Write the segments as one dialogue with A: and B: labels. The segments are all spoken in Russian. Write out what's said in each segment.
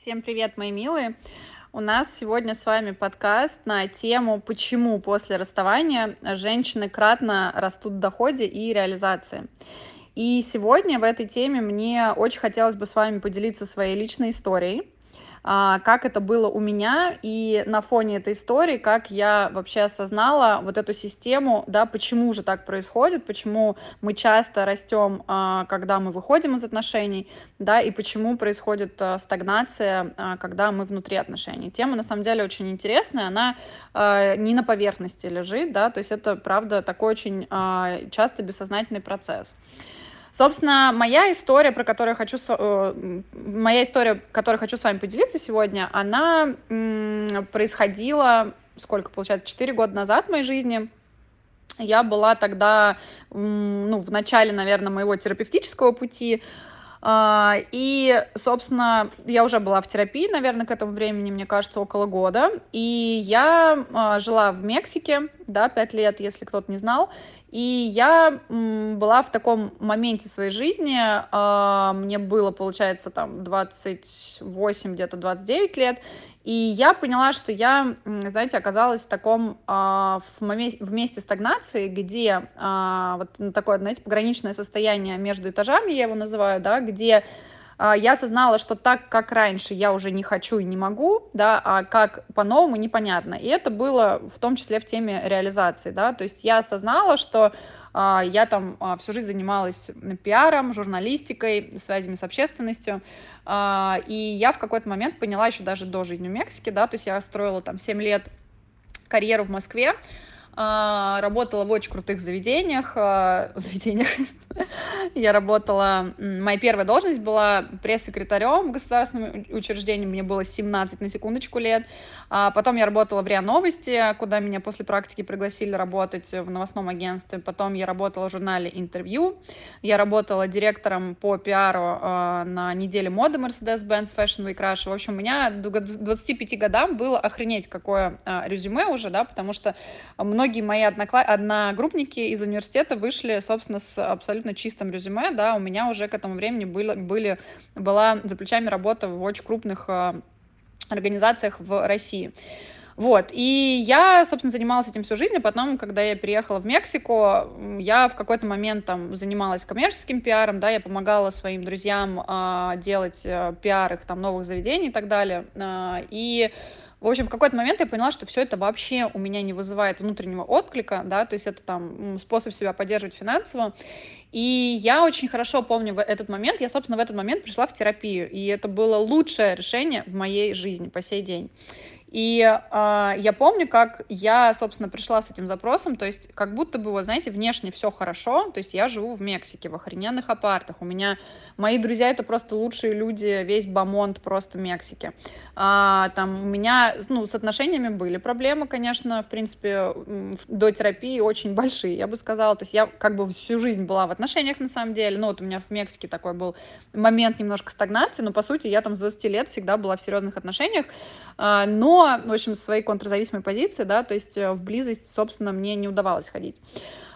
A: Всем привет, мои милые! У нас сегодня с вами подкаст на тему, почему после расставания женщины кратно растут в доходе и реализации. И сегодня в этой теме мне очень хотелось бы с вами поделиться своей личной историей, как это было у меня, и на фоне этой истории, как я вообще осознала вот эту систему, да, почему же так происходит, почему мы часто растем, а, когда мы выходим из отношений, да, и почему происходит а, стагнация, когда мы внутри отношений. Тема, на самом деле, очень интересная, она не на поверхности лежит, да, то есть это, правда, такой очень часто бессознательный процесс. Собственно, моя история, про которую хочу, э, моя история, которой хочу с вами поделиться сегодня, она происходила, сколько получается, 4 года назад в моей жизни. Я была тогда, ну, в начале, наверное, моего терапевтического пути, и, собственно, я уже была в терапии, наверное, к этому времени, мне кажется, около года. И я а, жила в Мексике, да, пять лет, если кто-то не знал. И я была в таком моменте своей жизни, а, мне было, получается, там 28, где-то 29 лет, и я поняла, что я, знаете, оказалась в таком а, в, моменте, в месте стагнации, где а, вот такое, знаете, пограничное состояние между этажами, я его называю, да, где я осознала, что так, как раньше, я уже не хочу и не могу, да, а как по-новому непонятно. И это было в том числе в теме реализации, да, то есть я осознала, что а, я там а, всю жизнь занималась пиаром, журналистикой, связями с общественностью, а, и я в какой-то момент поняла еще даже до жизни в Мексике, да, то есть я строила там 7 лет карьеру в Москве, работала в очень крутых заведениях, заведениях, Я работала, моя первая должность была пресс-секретарем в государственном учреждении, мне было 17 на секундочку лет. А потом я работала в РИА Новости, куда меня после практики пригласили работать в новостном агентстве. Потом я работала в журнале «Интервью». Я работала директором по пиару э, на неделе моды Mercedes-Benz Fashion Week Rush. В общем, у меня к 25 годам было охренеть какое резюме уже, да, потому что многие мои однокла... одногруппники из университета вышли, собственно, с абсолютно чистом резюме, да, у меня уже к этому времени были, были, была за плечами работа в очень крупных э, организациях в России. Вот, и я, собственно, занималась этим всю жизнь, а потом, когда я переехала в Мексику, я в какой-то момент там занималась коммерческим пиаром, да, я помогала своим друзьям э, делать э, пиар их там новых заведений и так далее, э, и в общем, в какой-то момент я поняла, что все это вообще у меня не вызывает внутреннего отклика, да, то есть это там способ себя поддерживать финансово. И я очень хорошо помню этот момент. Я, собственно, в этот момент пришла в терапию, и это было лучшее решение в моей жизни по сей день. И э, я помню, как я, собственно, пришла с этим запросом, то есть как будто бы, вот знаете, внешне все хорошо, то есть я живу в Мексике, в охрененных апартах, у меня, мои друзья это просто лучшие люди, весь Бамонт просто Мексики. А, там у меня, ну, с отношениями были проблемы, конечно, в принципе, до терапии очень большие, я бы сказала, то есть я как бы всю жизнь была в отношениях на самом деле, ну, вот у меня в Мексике такой был момент немножко стагнации, но, по сути, я там с 20 лет всегда была в серьезных отношениях, а, в общем, своей контрзависимой позиции, да, то есть э, в близость, собственно, мне не удавалось ходить.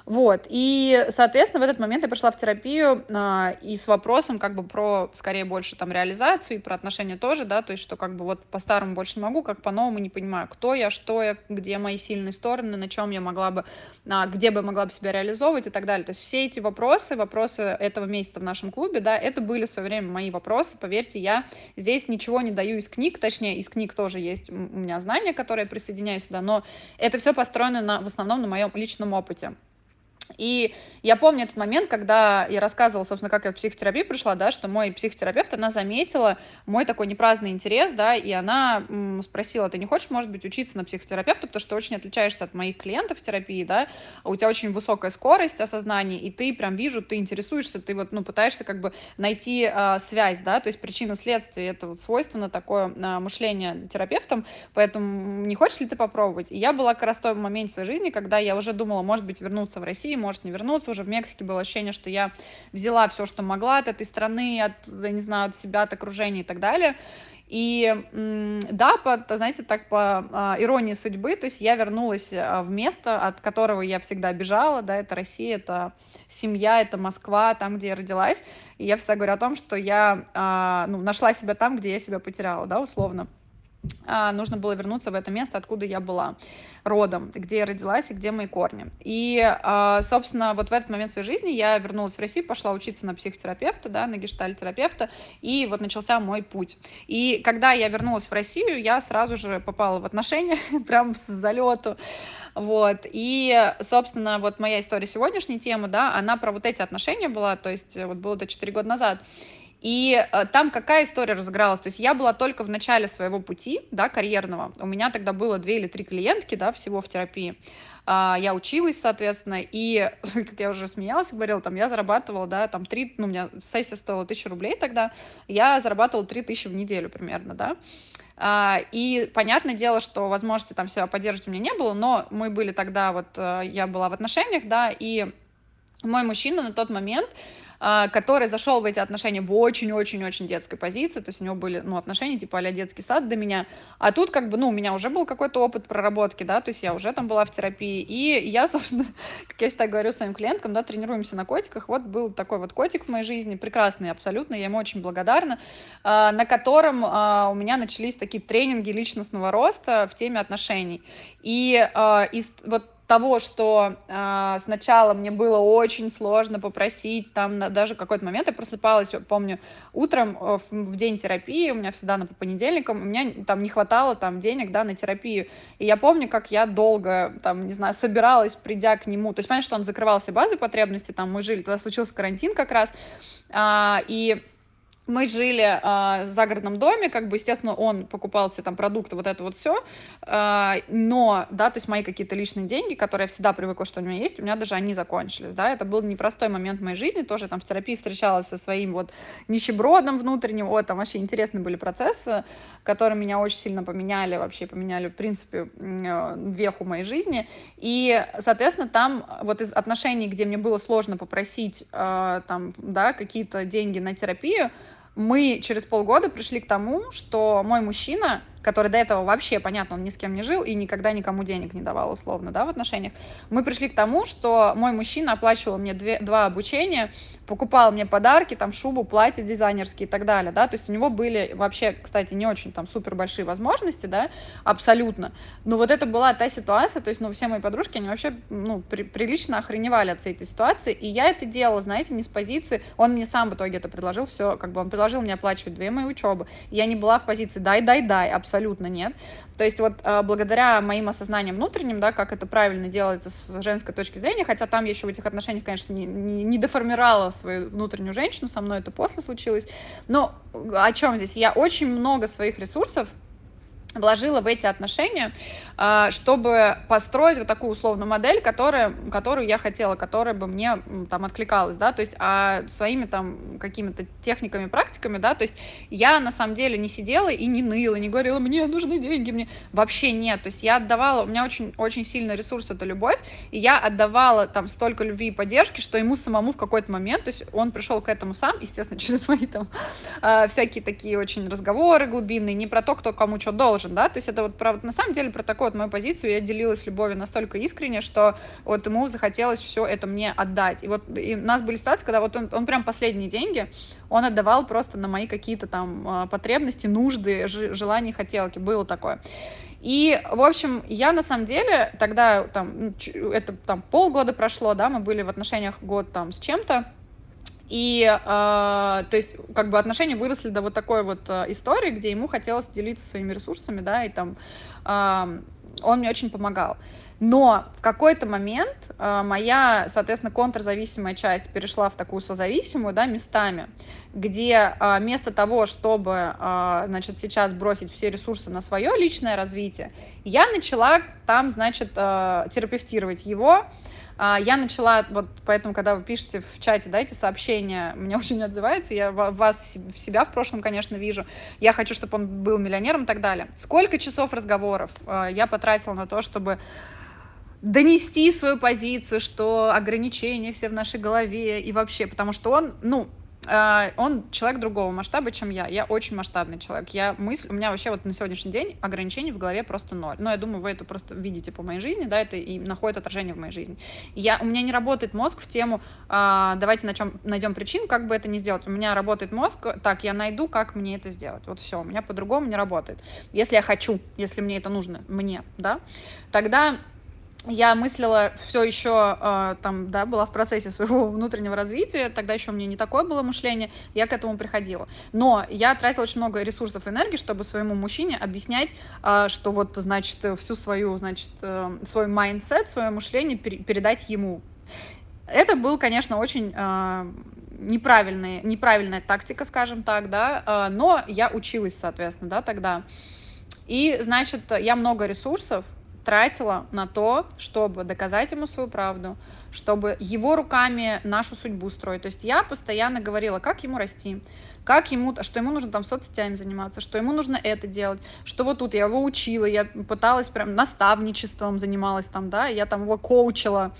A: Вот, и, соответственно, в этот момент я пришла в терапию э, и с вопросом как бы про, скорее, больше там реализацию и про отношения тоже, да, то есть что как бы вот по-старому больше не могу, как по-новому не понимаю, кто я, что я, где мои сильные стороны, на чем я могла бы, э, где бы могла бы себя реализовывать и так далее. То есть все эти вопросы, вопросы этого месяца в нашем клубе, да, это были в свое время мои вопросы, поверьте, я здесь ничего не даю из книг, точнее, из книг тоже есть у меня знания, которые я присоединяю сюда, но это все построено на, в основном на моем личном опыте. И я помню этот момент, когда я рассказывала, собственно, как я в психотерапию пришла, да, что мой психотерапевт, она заметила мой такой непраздный интерес, да, и она спросила, ты не хочешь, может быть, учиться на психотерапевта, потому что очень отличаешься от моих клиентов в терапии, да, у тебя очень высокая скорость осознания, и ты прям вижу, ты интересуешься, ты вот, ну, пытаешься как бы найти э, связь, да, то есть причина-следствие, это вот свойственно такое э, мышление терапевтам, поэтому не хочешь ли ты попробовать? И я была как раз в том моменте своей жизни, когда я уже думала, может быть, вернуться в Россию, России, может не вернуться. Уже в Мексике было ощущение, что я взяла все, что могла от этой страны, от, я не знаю, от себя, от окружения и так далее. И да, по, знаете, так по а, иронии судьбы, то есть я вернулась а, в место, от которого я всегда бежала, да, это Россия, это семья, это Москва, там, где я родилась. И я всегда говорю о том, что я а, ну, нашла себя там, где я себя потеряла, да, условно. А, нужно было вернуться в это место, откуда я была родом, где я родилась и где мои корни. И, а, собственно, вот в этот момент своей жизни я вернулась в Россию, пошла учиться на психотерапевта, да, на гештальтерапевта, и вот начался мой путь. И когда я вернулась в Россию, я сразу же попала в отношения, прям с залету, вот, и, собственно, вот моя история сегодняшней темы, да, она про вот эти отношения была, то есть вот было это 4 года назад, и э, там какая история разыгралась? То есть я была только в начале своего пути, да, карьерного. У меня тогда было две или три клиентки, да, всего в терапии. Uh, я училась, соответственно, и, как я уже смеялась, говорила, там, я зарабатывала, да, там, три, ну, у меня сессия стоила тысячу рублей тогда, я зарабатывала три тысячи в неделю примерно, да, uh, и понятное дело, что возможности там себя поддерживать у меня не было, но мы были тогда, вот, uh, я была в отношениях, да, и мой мужчина на тот момент, а, который зашел в эти отношения в очень-очень-очень детской позиции, то есть у него были, ну, отношения типа а детский сад до меня, а тут как бы, ну, у меня уже был какой-то опыт проработки, да, то есть я уже там была в терапии, и я, собственно, как я всегда говорю своим клиенткам, да, тренируемся на котиках, вот был такой вот котик в моей жизни, прекрасный абсолютно, я ему очень благодарна, а, на котором а, у меня начались такие тренинги личностного роста в теме отношений, и из вот того, что э, сначала мне было очень сложно попросить, там на, даже какой-то момент я просыпалась, помню, утром э, в, в день терапии, у меня всегда на по понедельникам, у меня там не хватало там денег, да, на терапию, и я помню, как я долго, там, не знаю, собиралась, придя к нему, то есть, понятно, что он закрывал все базы потребностей, там, мы жили, тогда случился карантин как раз, э, и мы жили э, в загородном доме, как бы, естественно, он покупал все там продукты, вот это вот все, э, а, но, да, то есть мои какие-то личные деньги, которые я всегда привыкла, что у меня есть, у меня даже они закончились, да, это был непростой момент в моей жизни, тоже там в терапии встречалась со своим вот нищебродом внутренним, вот, там вообще интересные были процессы, которые меня очень сильно поменяли, вообще поменяли, в принципе, э, веху моей жизни, и, соответственно, там вот из отношений, где мне было сложно попросить, э, там, да, какие-то деньги на терапию, мы через полгода пришли к тому, что мой мужчина который до этого вообще, понятно, он ни с кем не жил и никогда никому денег не давал, условно, да, в отношениях, мы пришли к тому, что мой мужчина оплачивал мне две, два обучения, покупал мне подарки, там, шубу, платье дизайнерские и так далее, да, то есть у него были вообще, кстати, не очень там супер большие возможности, да, абсолютно, но вот это была та ситуация, то есть, ну, все мои подружки, они вообще, ну, при, прилично охреневали от всей этой ситуации, и я это делала, знаете, не с позиции, он мне сам в итоге это предложил, все, как бы он предложил мне оплачивать две мои учебы, я не была в позиции дай, дай, дай, абсолютно абсолютно нет. То есть вот а, благодаря моим осознаниям внутренним, да, как это правильно делается с женской точки зрения, хотя там еще в этих отношениях, конечно, не, не, не деформировала свою внутреннюю женщину, со мной это после случилось, но о чем здесь? Я очень много своих ресурсов вложила в эти отношения, а, чтобы построить вот такую условную модель, которая, которую я хотела, которая бы мне там откликалась, да, то есть а своими там какими-то техниками, практиками, да, то есть я на самом деле не сидела и не ныла, не говорила, мне нужны деньги, мне вообще нет, то есть я отдавала, у меня очень, очень сильный ресурс это любовь, и я отдавала там столько любви и поддержки, что ему самому в какой-то момент, то есть он пришел к этому сам, естественно, через мои там а, всякие такие очень разговоры глубинные, не про то, кто кому что должен, да, то есть это вот про, на самом деле про вот мою позицию я делилась любовью настолько искренне, что вот ему захотелось все это мне отдать. И вот и у нас были ситуации, когда вот он, он прям последние деньги, он отдавал просто на мои какие-то там а, потребности, нужды, желания, хотелки, было такое. И, в общем, я на самом деле тогда, там, это там полгода прошло, да, мы были в отношениях год там с чем-то, и, э, то есть, как бы отношения выросли до вот такой вот э, истории, где ему хотелось делиться своими ресурсами, да, и там он мне очень помогал. Но в какой-то момент э, моя, соответственно, контрзависимая часть перешла в такую созависимую, да, местами, где э, вместо того, чтобы, э, значит, сейчас бросить все ресурсы на свое личное развитие, я начала там, значит, э, терапевтировать его, я начала, вот поэтому, когда вы пишете в чате, дайте сообщение, мне очень отзывается, я вас, себя в прошлом, конечно, вижу, я хочу, чтобы он был миллионером и так далее. Сколько часов разговоров а, я потратила на то, чтобы донести свою позицию, что ограничения все в нашей голове и вообще, потому что он, ну, а, он человек другого масштаба, чем я. Я очень масштабный человек. Я мысль, у меня вообще вот на сегодняшний день ограничений в голове просто ноль. Но я думаю, вы это просто видите по моей жизни, да, это и находит отражение в моей жизни. Я, у меня не работает мозг в тему, а, давайте на чем найдем причину, как бы это не сделать. У меня работает мозг, так, я найду, как мне это сделать. Вот все, у меня по-другому не работает. Если я хочу, если мне это нужно, мне, да, тогда я мыслила все еще, э, там, да, была в процессе своего внутреннего развития, тогда еще у меня не такое было мышление, я к этому приходила. Но я тратила очень много ресурсов и энергии, чтобы своему мужчине объяснять, э, что вот, значит, всю свою, значит, э, свой mindset, свое мышление пер передать ему. Это был, конечно, очень э, неправильный, неправильная тактика, скажем так, да, но я училась, соответственно, да, тогда. И, значит, я много ресурсов тратила на то, чтобы доказать ему свою правду, чтобы его руками нашу судьбу строить. То есть я постоянно говорила, как ему расти, как ему, что ему нужно там соцсетями заниматься, что ему нужно это делать, что вот тут я его учила, я пыталась прям наставничеством занималась там, да, я там его коучила,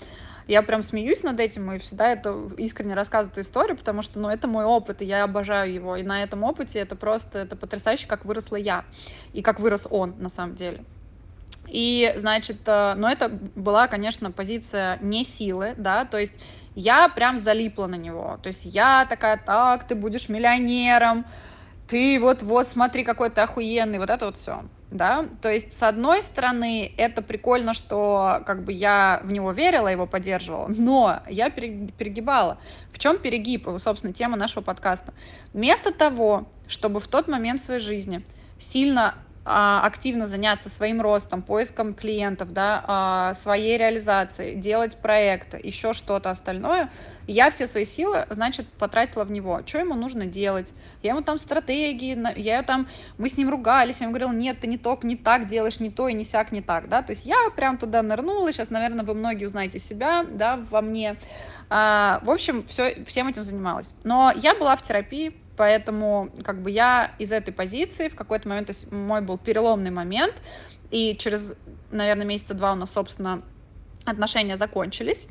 A: я прям смеюсь над этим и всегда это искренне рассказываю эту историю, потому что, ну, это мой опыт, и я обожаю его, и на этом опыте это просто, это потрясающе, как выросла я, и как вырос он, на самом деле. И, значит, э, но это была, конечно, позиция не силы, да, то есть я прям залипла на него. То есть я такая, так, ты будешь миллионером, ты вот-вот смотри, какой ты охуенный, вот это вот все. Да, то есть, с одной стороны, это прикольно, что как бы я в него верила, его поддерживала, но я перегибала. В чем перегиб, собственно, тема нашего подкаста? Вместо того, чтобы в тот момент своей жизни сильно активно заняться своим ростом, поиском клиентов, да, а, своей реализацией, делать проекты, еще что-то остальное, я все свои силы, значит, потратила в него. Что ему нужно делать? Я ему там стратегии, я там, мы с ним ругались, я ему говорила, нет, ты не то, не так делаешь, не то и не сяк, не так, да, то есть я прям туда нырнула, сейчас, наверное, вы многие узнаете себя, да, во мне. А, в общем, все, всем этим занималась. Но я была в терапии Поэтому как бы я из этой позиции в какой-то момент, то есть мой был переломный момент, и через, наверное, месяца два у нас, собственно, отношения закончились,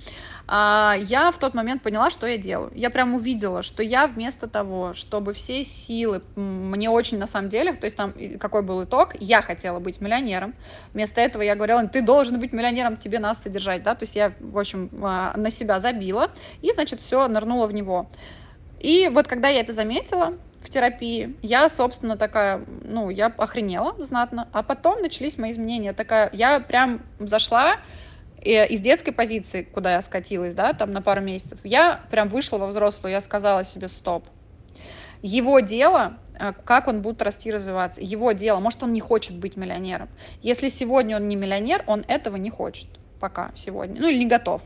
A: а, я в тот момент поняла, что я делаю. Я прям увидела, что я вместо того, чтобы все силы, мне очень на самом деле, то есть там какой был итог, я хотела быть миллионером, вместо этого я говорила, ты должен быть миллионером, тебе нас содержать, да, то есть я, в общем, а, на себя забила, и, значит, все нырнула в него. И вот когда я это заметила в терапии, я, собственно, такая, ну, я охренела знатно, а потом начались мои изменения. Такая, я прям зашла э, из детской позиции, куда я скатилась, да, там на пару месяцев, я прям вышла во взрослую, я сказала себе стоп. Его дело, э, как он будет расти и развиваться, его дело, может, он не хочет быть миллионером. Если сегодня он не миллионер, он этого не хочет пока сегодня, ну или не готов.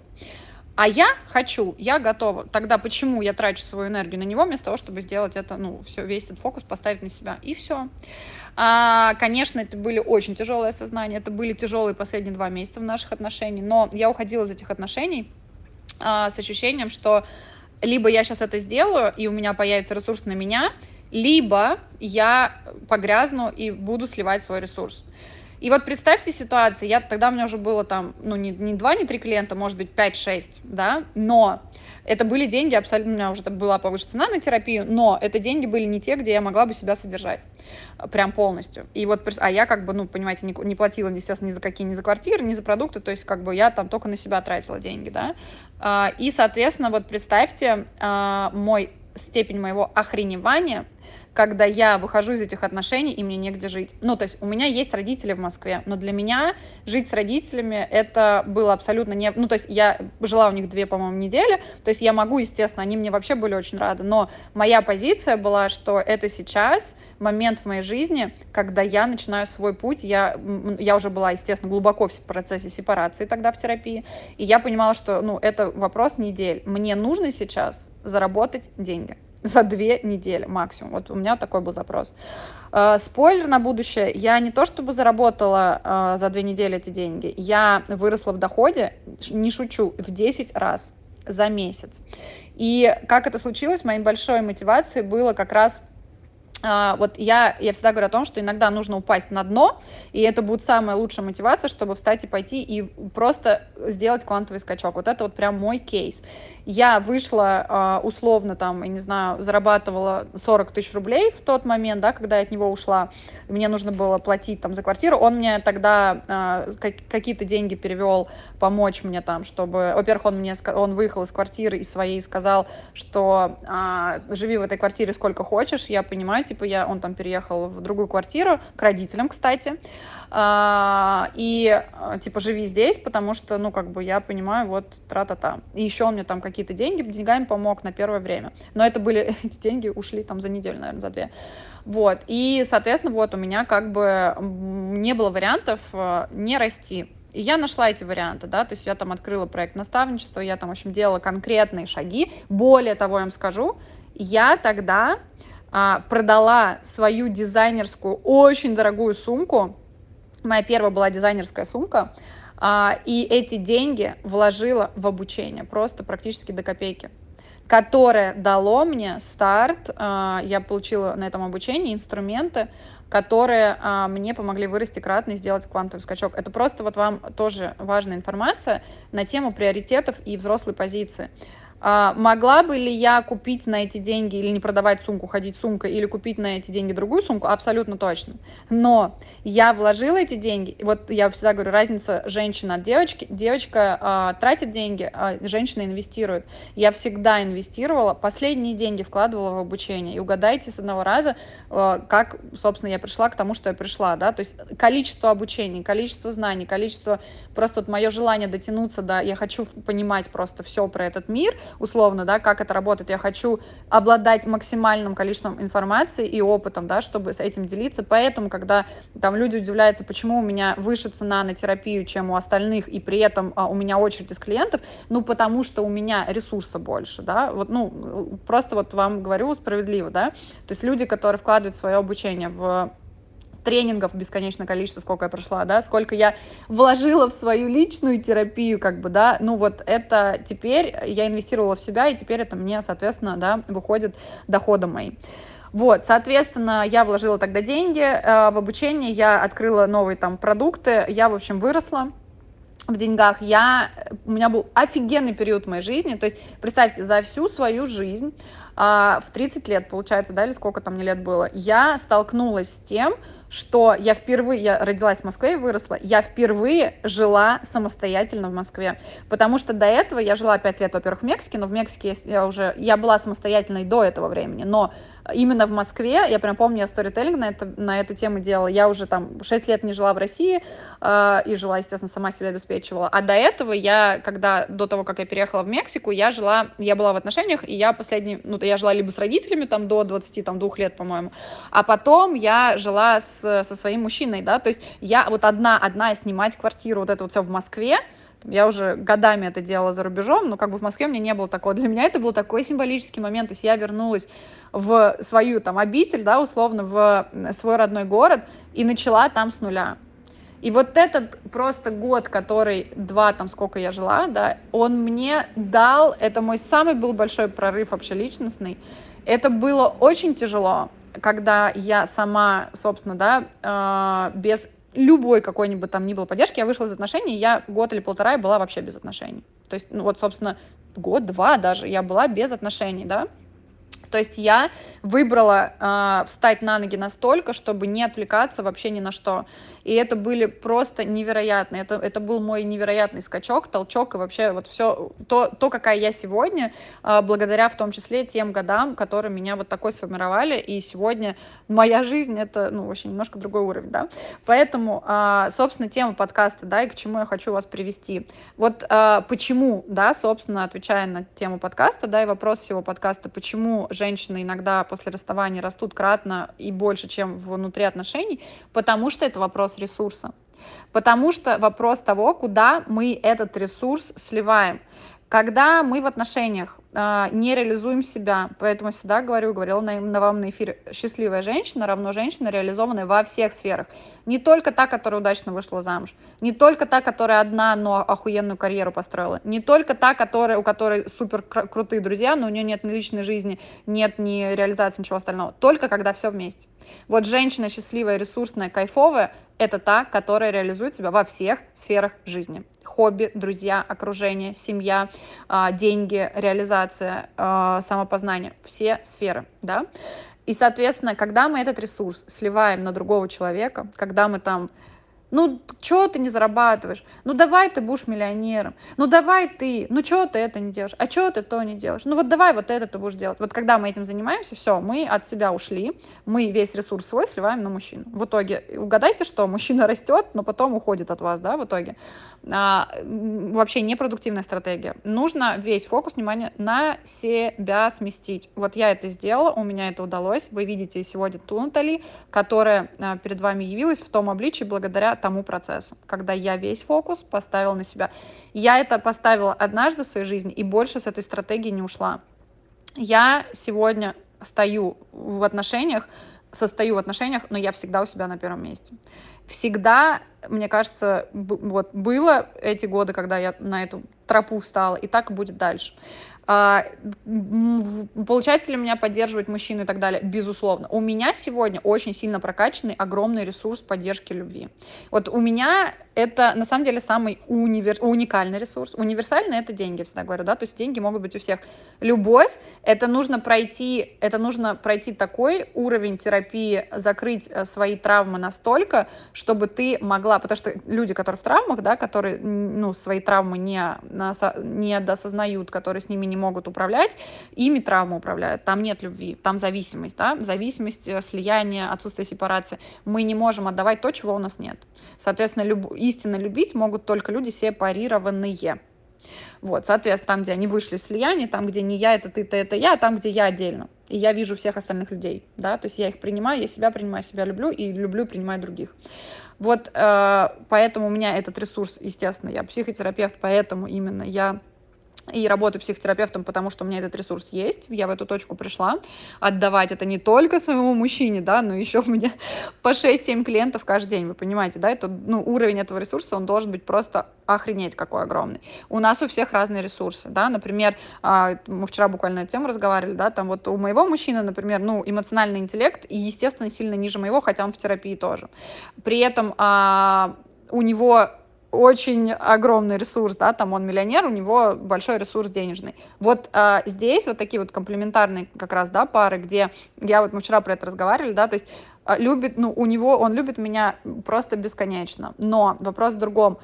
A: А я хочу, я готова. Тогда почему я трачу свою энергию на него, вместо того, чтобы сделать это, ну, все, весь этот фокус поставить на себя. И все. А, конечно, это были очень тяжелые осознания, это были тяжелые последние два месяца в наших отношениях, но я уходила из этих отношений а, с ощущением, что либо я сейчас это сделаю, и у меня появится ресурс на меня, либо я погрязну и буду сливать свой ресурс. И вот представьте ситуацию, я тогда у меня уже было там, ну, не, не 2, не 3 клиента, может быть, 5-6, да, но это были деньги, абсолютно у меня уже была повыше цена на терапию, но это деньги были не те, где я могла бы себя содержать прям полностью. И вот, а я как бы, ну, понимаете, не, не платила, естественно, ни за какие, ни за квартиры, ни за продукты, то есть как бы я там только на себя тратила деньги, да. А, и, соответственно, вот представьте а, мой степень моего охреневания когда я выхожу из этих отношений, и мне негде жить. Ну, то есть у меня есть родители в Москве, но для меня жить с родителями это было абсолютно не... Ну, то есть я жила у них две, по-моему, недели, то есть я могу, естественно, они мне вообще были очень рады, но моя позиция была, что это сейчас момент в моей жизни, когда я начинаю свой путь, я, я уже была, естественно, глубоко в процессе сепарации тогда в терапии, и я понимала, что, ну, это вопрос недель. Мне нужно сейчас заработать деньги за две недели максимум. Вот у меня такой был запрос. Э, спойлер на будущее. Я не то чтобы заработала э, за две недели эти деньги, я выросла в доходе, не шучу, в 10 раз за месяц. И как это случилось, моей большой мотивацией было как раз а, вот я, я всегда говорю о том, что иногда нужно упасть на дно, и это будет самая лучшая мотивация, чтобы встать и пойти и просто сделать квантовый скачок. Вот это вот прям мой кейс я вышла а, условно там, я не знаю, зарабатывала 40 тысяч рублей в тот момент, да, когда я от него ушла, мне нужно было платить там за квартиру, он мне тогда а, какие-то деньги перевел, помочь мне там, чтобы, во-первых, он мне, он выехал из квартиры из своей и сказал, что а, живи в этой квартире сколько хочешь, я понимаю, типа я, он там переехал в другую квартиру, к родителям, кстати, и типа живи здесь, потому что, ну, как бы я понимаю, вот тра-та-та. И еще он мне там какие-то деньги, деньгами помог на первое время. Но это были, эти деньги ушли там за неделю, наверное, за две. Вот, и, соответственно, вот у меня как бы не было вариантов э, не расти. И я нашла эти варианты, да, то есть я там открыла проект наставничества, я там, в общем, делала конкретные шаги. Более того, я вам скажу, я тогда а, продала свою дизайнерскую очень дорогую сумку Моя первая была дизайнерская сумка, а, и эти деньги вложила в обучение, просто практически до копейки которое дало мне старт. А, я получила на этом обучении инструменты, которые а, мне помогли вырасти кратно и сделать квантовый скачок. Это просто вот вам тоже важная информация на тему приоритетов и взрослой позиции. А, могла бы ли я купить на эти деньги или не продавать сумку, ходить сумкой, или купить на эти деньги другую сумку? Абсолютно точно. Но я вложила эти деньги, вот я всегда говорю, разница женщины от девочки. Девочка а, тратит деньги, а женщина инвестирует. Я всегда инвестировала, последние деньги вкладывала в обучение. И угадайте с одного раза, а, как, собственно, я пришла к тому, что я пришла, да, то есть количество обучений, количество знаний, количество, просто вот мое желание дотянуться, да, я хочу понимать просто все про этот мир – условно, да, как это работает. Я хочу обладать максимальным количеством информации и опытом, да, чтобы с этим делиться. Поэтому, когда там люди удивляются, почему у меня выше цена на терапию, чем у остальных, и при этом а, у меня очередь из клиентов, ну, потому что у меня ресурса больше, да, вот, ну, просто вот вам говорю справедливо, да, то есть люди, которые вкладывают свое обучение в тренингов бесконечное количество, сколько я прошла, да, сколько я вложила в свою личную терапию, как бы, да, ну вот это теперь я инвестировала в себя, и теперь это мне, соответственно, да, выходит доходом моим. Вот, соответственно, я вложила тогда деньги э, в обучение, я открыла новые там продукты, я, в общем, выросла, в деньгах, я, у меня был офигенный период в моей жизни, то есть, представьте, за всю свою жизнь, а, в 30 лет, получается, да, или сколько там мне лет было, я столкнулась с тем, что я впервые, я родилась в Москве и выросла, я впервые жила самостоятельно в Москве, потому что до этого я жила 5 лет, во-первых, в Мексике, но в Мексике я уже, я была самостоятельной до этого времени, но именно в Москве, я прям помню, я сторителлинг на, это, на эту тему делала, я уже там 6 лет не жила в России э, и жила, естественно, сама себя обеспечивала, а до этого я, когда, до того, как я переехала в Мексику, я жила, я была в отношениях, и я последний, ну, я жила либо с родителями, там, до 22 лет, по-моему, а потом я жила с, со своим мужчиной, да, то есть я вот одна, одна снимать квартиру, вот это вот все в Москве, я уже годами это делала за рубежом, но как бы в Москве мне не было такого. Для меня это был такой символический момент. То есть я вернулась в свою там обитель, да, условно, в свой родной город и начала там с нуля. И вот этот просто год, который два, там сколько я жила, да, он мне дал, это мой самый был большой прорыв вообще личностный. Это было очень тяжело, когда я сама, собственно, да, э, без любой какой-нибудь там ни было поддержки, я вышла из отношений, я год или полтора я была вообще без отношений. То есть, ну вот, собственно, год-два даже я была без отношений, да. То есть я выбрала э, встать на ноги настолько, чтобы не отвлекаться вообще ни на что. И это были просто невероятные. Это, это был мой невероятный скачок, толчок и вообще вот все то, то какая я сегодня, э, благодаря в том числе тем годам, которые меня вот такой сформировали. И сегодня моя жизнь это, ну, вообще немножко другой уровень, да. Поэтому, э, собственно, тема подкаста, да, и к чему я хочу вас привести. Вот э, почему, да, собственно, отвечая на тему подкаста, да, и вопрос всего подкаста, почему женщины иногда после расставания растут кратно и больше, чем внутри отношений, потому что это вопрос ресурса. Потому что вопрос того, куда мы этот ресурс сливаем. Когда мы в отношениях не реализуем себя, поэтому всегда говорю, говорила на, на вам на эфире, счастливая женщина равно женщина, реализованная во всех сферах. Не только та, которая удачно вышла замуж, не только та, которая одна, но охуенную карьеру построила, не только та, которая, у которой супер крутые друзья, но у нее нет ни личной жизни, нет ни реализации, ничего остального. Только когда все вместе. Вот женщина счастливая, ресурсная, кайфовая, это та, которая реализует себя во всех сферах жизни хобби, друзья, окружение, семья, а, деньги, реализация, а, самопознание, все сферы, да. И, соответственно, когда мы этот ресурс сливаем на другого человека, когда мы там ну, что ты не зарабатываешь? Ну, давай ты будешь миллионером. Ну, давай ты. Ну, что ты это не делаешь? А что ты то не делаешь? Ну, вот давай вот это ты будешь делать. Вот когда мы этим занимаемся, все, мы от себя ушли, мы весь ресурс свой сливаем на мужчину. В итоге, угадайте, что мужчина растет, но потом уходит от вас, да, в итоге. А, вообще непродуктивная стратегия. Нужно весь фокус внимания на себя сместить. Вот я это сделала, у меня это удалось. Вы видите сегодня ту Натали, которая а, перед вами явилась в том обличии благодаря тому процессу, когда я весь фокус поставила на себя. Я это поставила однажды в своей жизни и больше с этой стратегии не ушла. Я сегодня стою в отношениях, состою в отношениях, но я всегда у себя на первом месте. Всегда, мне кажется, вот было эти годы, когда я на эту тропу встала, и так будет дальше. А, получается ли меня поддерживать мужчину и так далее? Безусловно. У меня сегодня очень сильно прокачанный огромный ресурс поддержки любви. Вот у меня это на самом деле самый универ... уникальный ресурс. Универсальный это деньги, всегда говорю, да, то есть деньги могут быть у всех. Любовь это нужно пройти, это нужно пройти такой уровень терапии, закрыть э, свои травмы настолько, чтобы ты могла, потому что люди, которые в травмах, да, которые ну свои травмы не не досознают, которые с ними не могут управлять, ими травму управляют. Там нет любви, там зависимость, да, зависимость, э, слияние, отсутствие сепарации. Мы не можем отдавать то, чего у нас нет. Соответственно, люб... истинно любить могут только люди сепарированные. Вот, соответственно, там, где они вышли из слияния, там, где не я, это ты, ты, это я, а там, где я отдельно. И я вижу всех остальных людей, да, то есть я их принимаю, я себя принимаю, себя люблю и люблю, принимаю других. Вот э, поэтому у меня этот ресурс, естественно, я психотерапевт, поэтому именно я и работаю психотерапевтом, потому что у меня этот ресурс есть. Я в эту точку пришла. Отдавать это не только своему мужчине, да, но еще у меня по 6-7 клиентов каждый день, вы понимаете, да, это, ну, уровень этого ресурса, он должен быть просто охренеть какой огромный. У нас у всех разные ресурсы, да, например, а, мы вчера буквально эту тему разговаривали, да, там вот у моего мужчины, например, ну, эмоциональный интеллект и, естественно, сильно ниже моего, хотя он в терапии тоже. При этом а, у него очень огромный ресурс, да, там он миллионер, у него большой ресурс денежный. Вот а, здесь вот такие вот комплементарные как раз, да, пары, где я вот мы вчера про это разговаривали, да, то есть любит, ну, у него, он любит меня просто бесконечно, но вопрос в другом,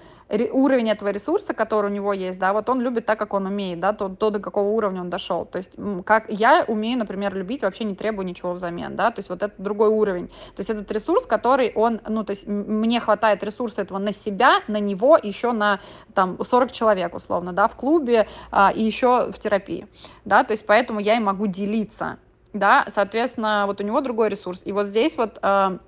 A: уровень этого ресурса, который у него есть, да, вот он любит так, как он умеет, да, то, то до какого уровня он дошел. То есть как я умею, например, любить, вообще не требую ничего взамен, да, то есть вот это другой уровень. То есть этот ресурс, который он, ну, то есть мне хватает ресурса этого на себя, на него, еще на там 40 человек, условно, да, в клубе а, и еще в терапии, да, то есть поэтому я и могу делиться, да, соответственно, вот у него другой ресурс. И вот здесь вот, а,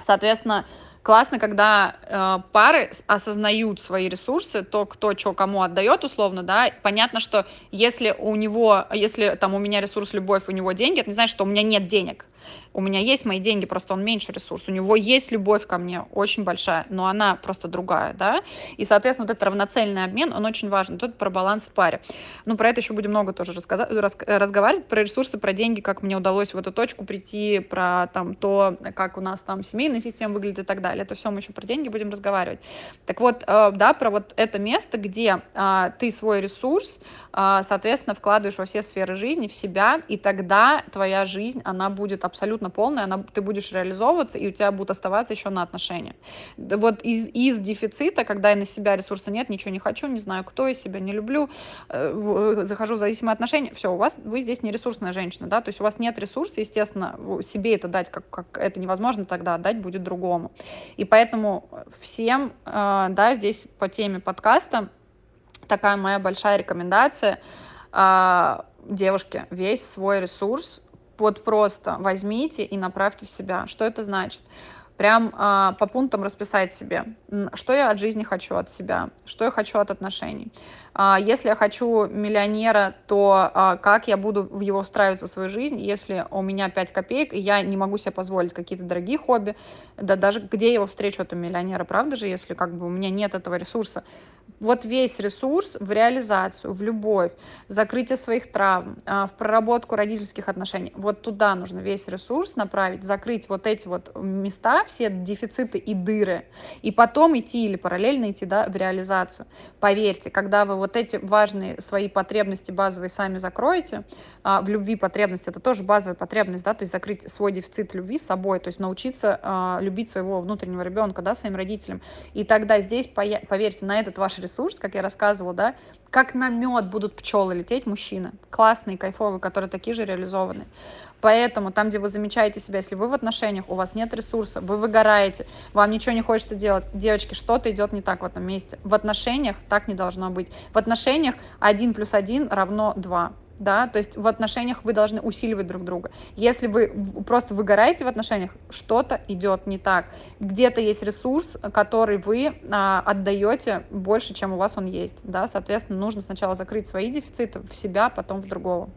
A: соответственно, классно, когда э, пары осознают свои ресурсы, то кто что кому отдает условно, да, понятно, что если у него, если там у меня ресурс любовь, у него деньги, это не значит, что у меня нет денег, у меня есть мои деньги, просто он меньше ресурс. У него есть любовь ко мне очень большая, но она просто другая, да. И, соответственно, вот этот равноценный обмен, он очень важен. Тут про баланс в паре. Ну, про это еще будем много тоже разговаривать, про ресурсы, про деньги, как мне удалось в эту точку прийти, про там то, как у нас там семейная система выглядит и так далее. Это все мы еще про деньги будем разговаривать. Так вот, э, да, про вот это место, где а, ты свой ресурс, а, соответственно, вкладываешь во все сферы жизни, в себя, и тогда твоя жизнь, она будет абсолютно полная, она, ты будешь реализовываться, и у тебя будут оставаться еще на отношения. Вот из, из дефицита, когда и на себя ресурса нет, ничего не хочу, не знаю, кто я себя не люблю, э, э, захожу в зависимые отношения, все, у вас, вы здесь не ресурсная женщина, да, то есть у вас нет ресурса, естественно, себе это дать, как, как это невозможно тогда, дать будет другому. И поэтому всем, э, да, здесь по теме подкаста такая моя большая рекомендация. Девушки, весь свой ресурс вот просто возьмите и направьте в себя. Что это значит? Прям а, по пунктам расписать себе, что я от жизни хочу от себя, что я хочу от отношений. А, если я хочу миллионера, то а, как я буду в его встраиваться в свою жизнь, если у меня 5 копеек, и я не могу себе позволить какие-то дорогие хобби, да даже где я его встречу, этого миллионера, правда же, если как бы у меня нет этого ресурса, вот весь ресурс в реализацию, в любовь, закрытие своих травм, а, в проработку родительских отношений. Вот туда нужно весь ресурс направить, закрыть вот эти вот места, все дефициты и дыры, и потом идти или параллельно идти да, в реализацию. Поверьте, когда вы вот эти важные свои потребности базовые сами закроете, а, в любви потребность, это тоже базовая потребность, да, то есть закрыть свой дефицит любви с собой, то есть научиться а, любить своего внутреннего ребенка, да, своим родителям. И тогда здесь, поверьте, на этот ваш ресурс, как я рассказывала, да, как на мед будут пчелы лететь мужчины, классные, кайфовые, которые такие же реализованы. Поэтому там, где вы замечаете себя, если вы в отношениях, у вас нет ресурса, вы выгораете, вам ничего не хочется делать, девочки, что-то идет не так в этом месте. В отношениях так не должно быть. В отношениях 1 плюс 1 равно 2 да, то есть в отношениях вы должны усиливать друг друга. Если вы просто выгораете в отношениях, что-то идет не так. Где-то есть ресурс, который вы а, отдаете больше, чем у вас он есть, да, соответственно, нужно сначала закрыть свои дефициты в себя, потом в другого.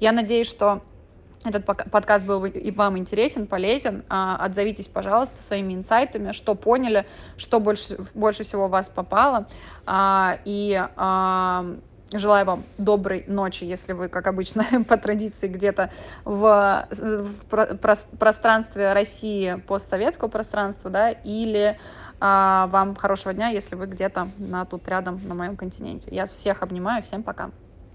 A: Я надеюсь, что этот подкаст был и вам интересен, полезен. А, отзовитесь, пожалуйста, своими инсайтами, что поняли, что больше, больше всего вас попало. А, и Желаю вам доброй ночи, если вы, как обычно, по традиции где-то в, в пространстве России, постсоветского пространства, да, или а, вам хорошего дня, если вы где-то на, тут рядом на моем континенте. Я всех обнимаю, всем пока.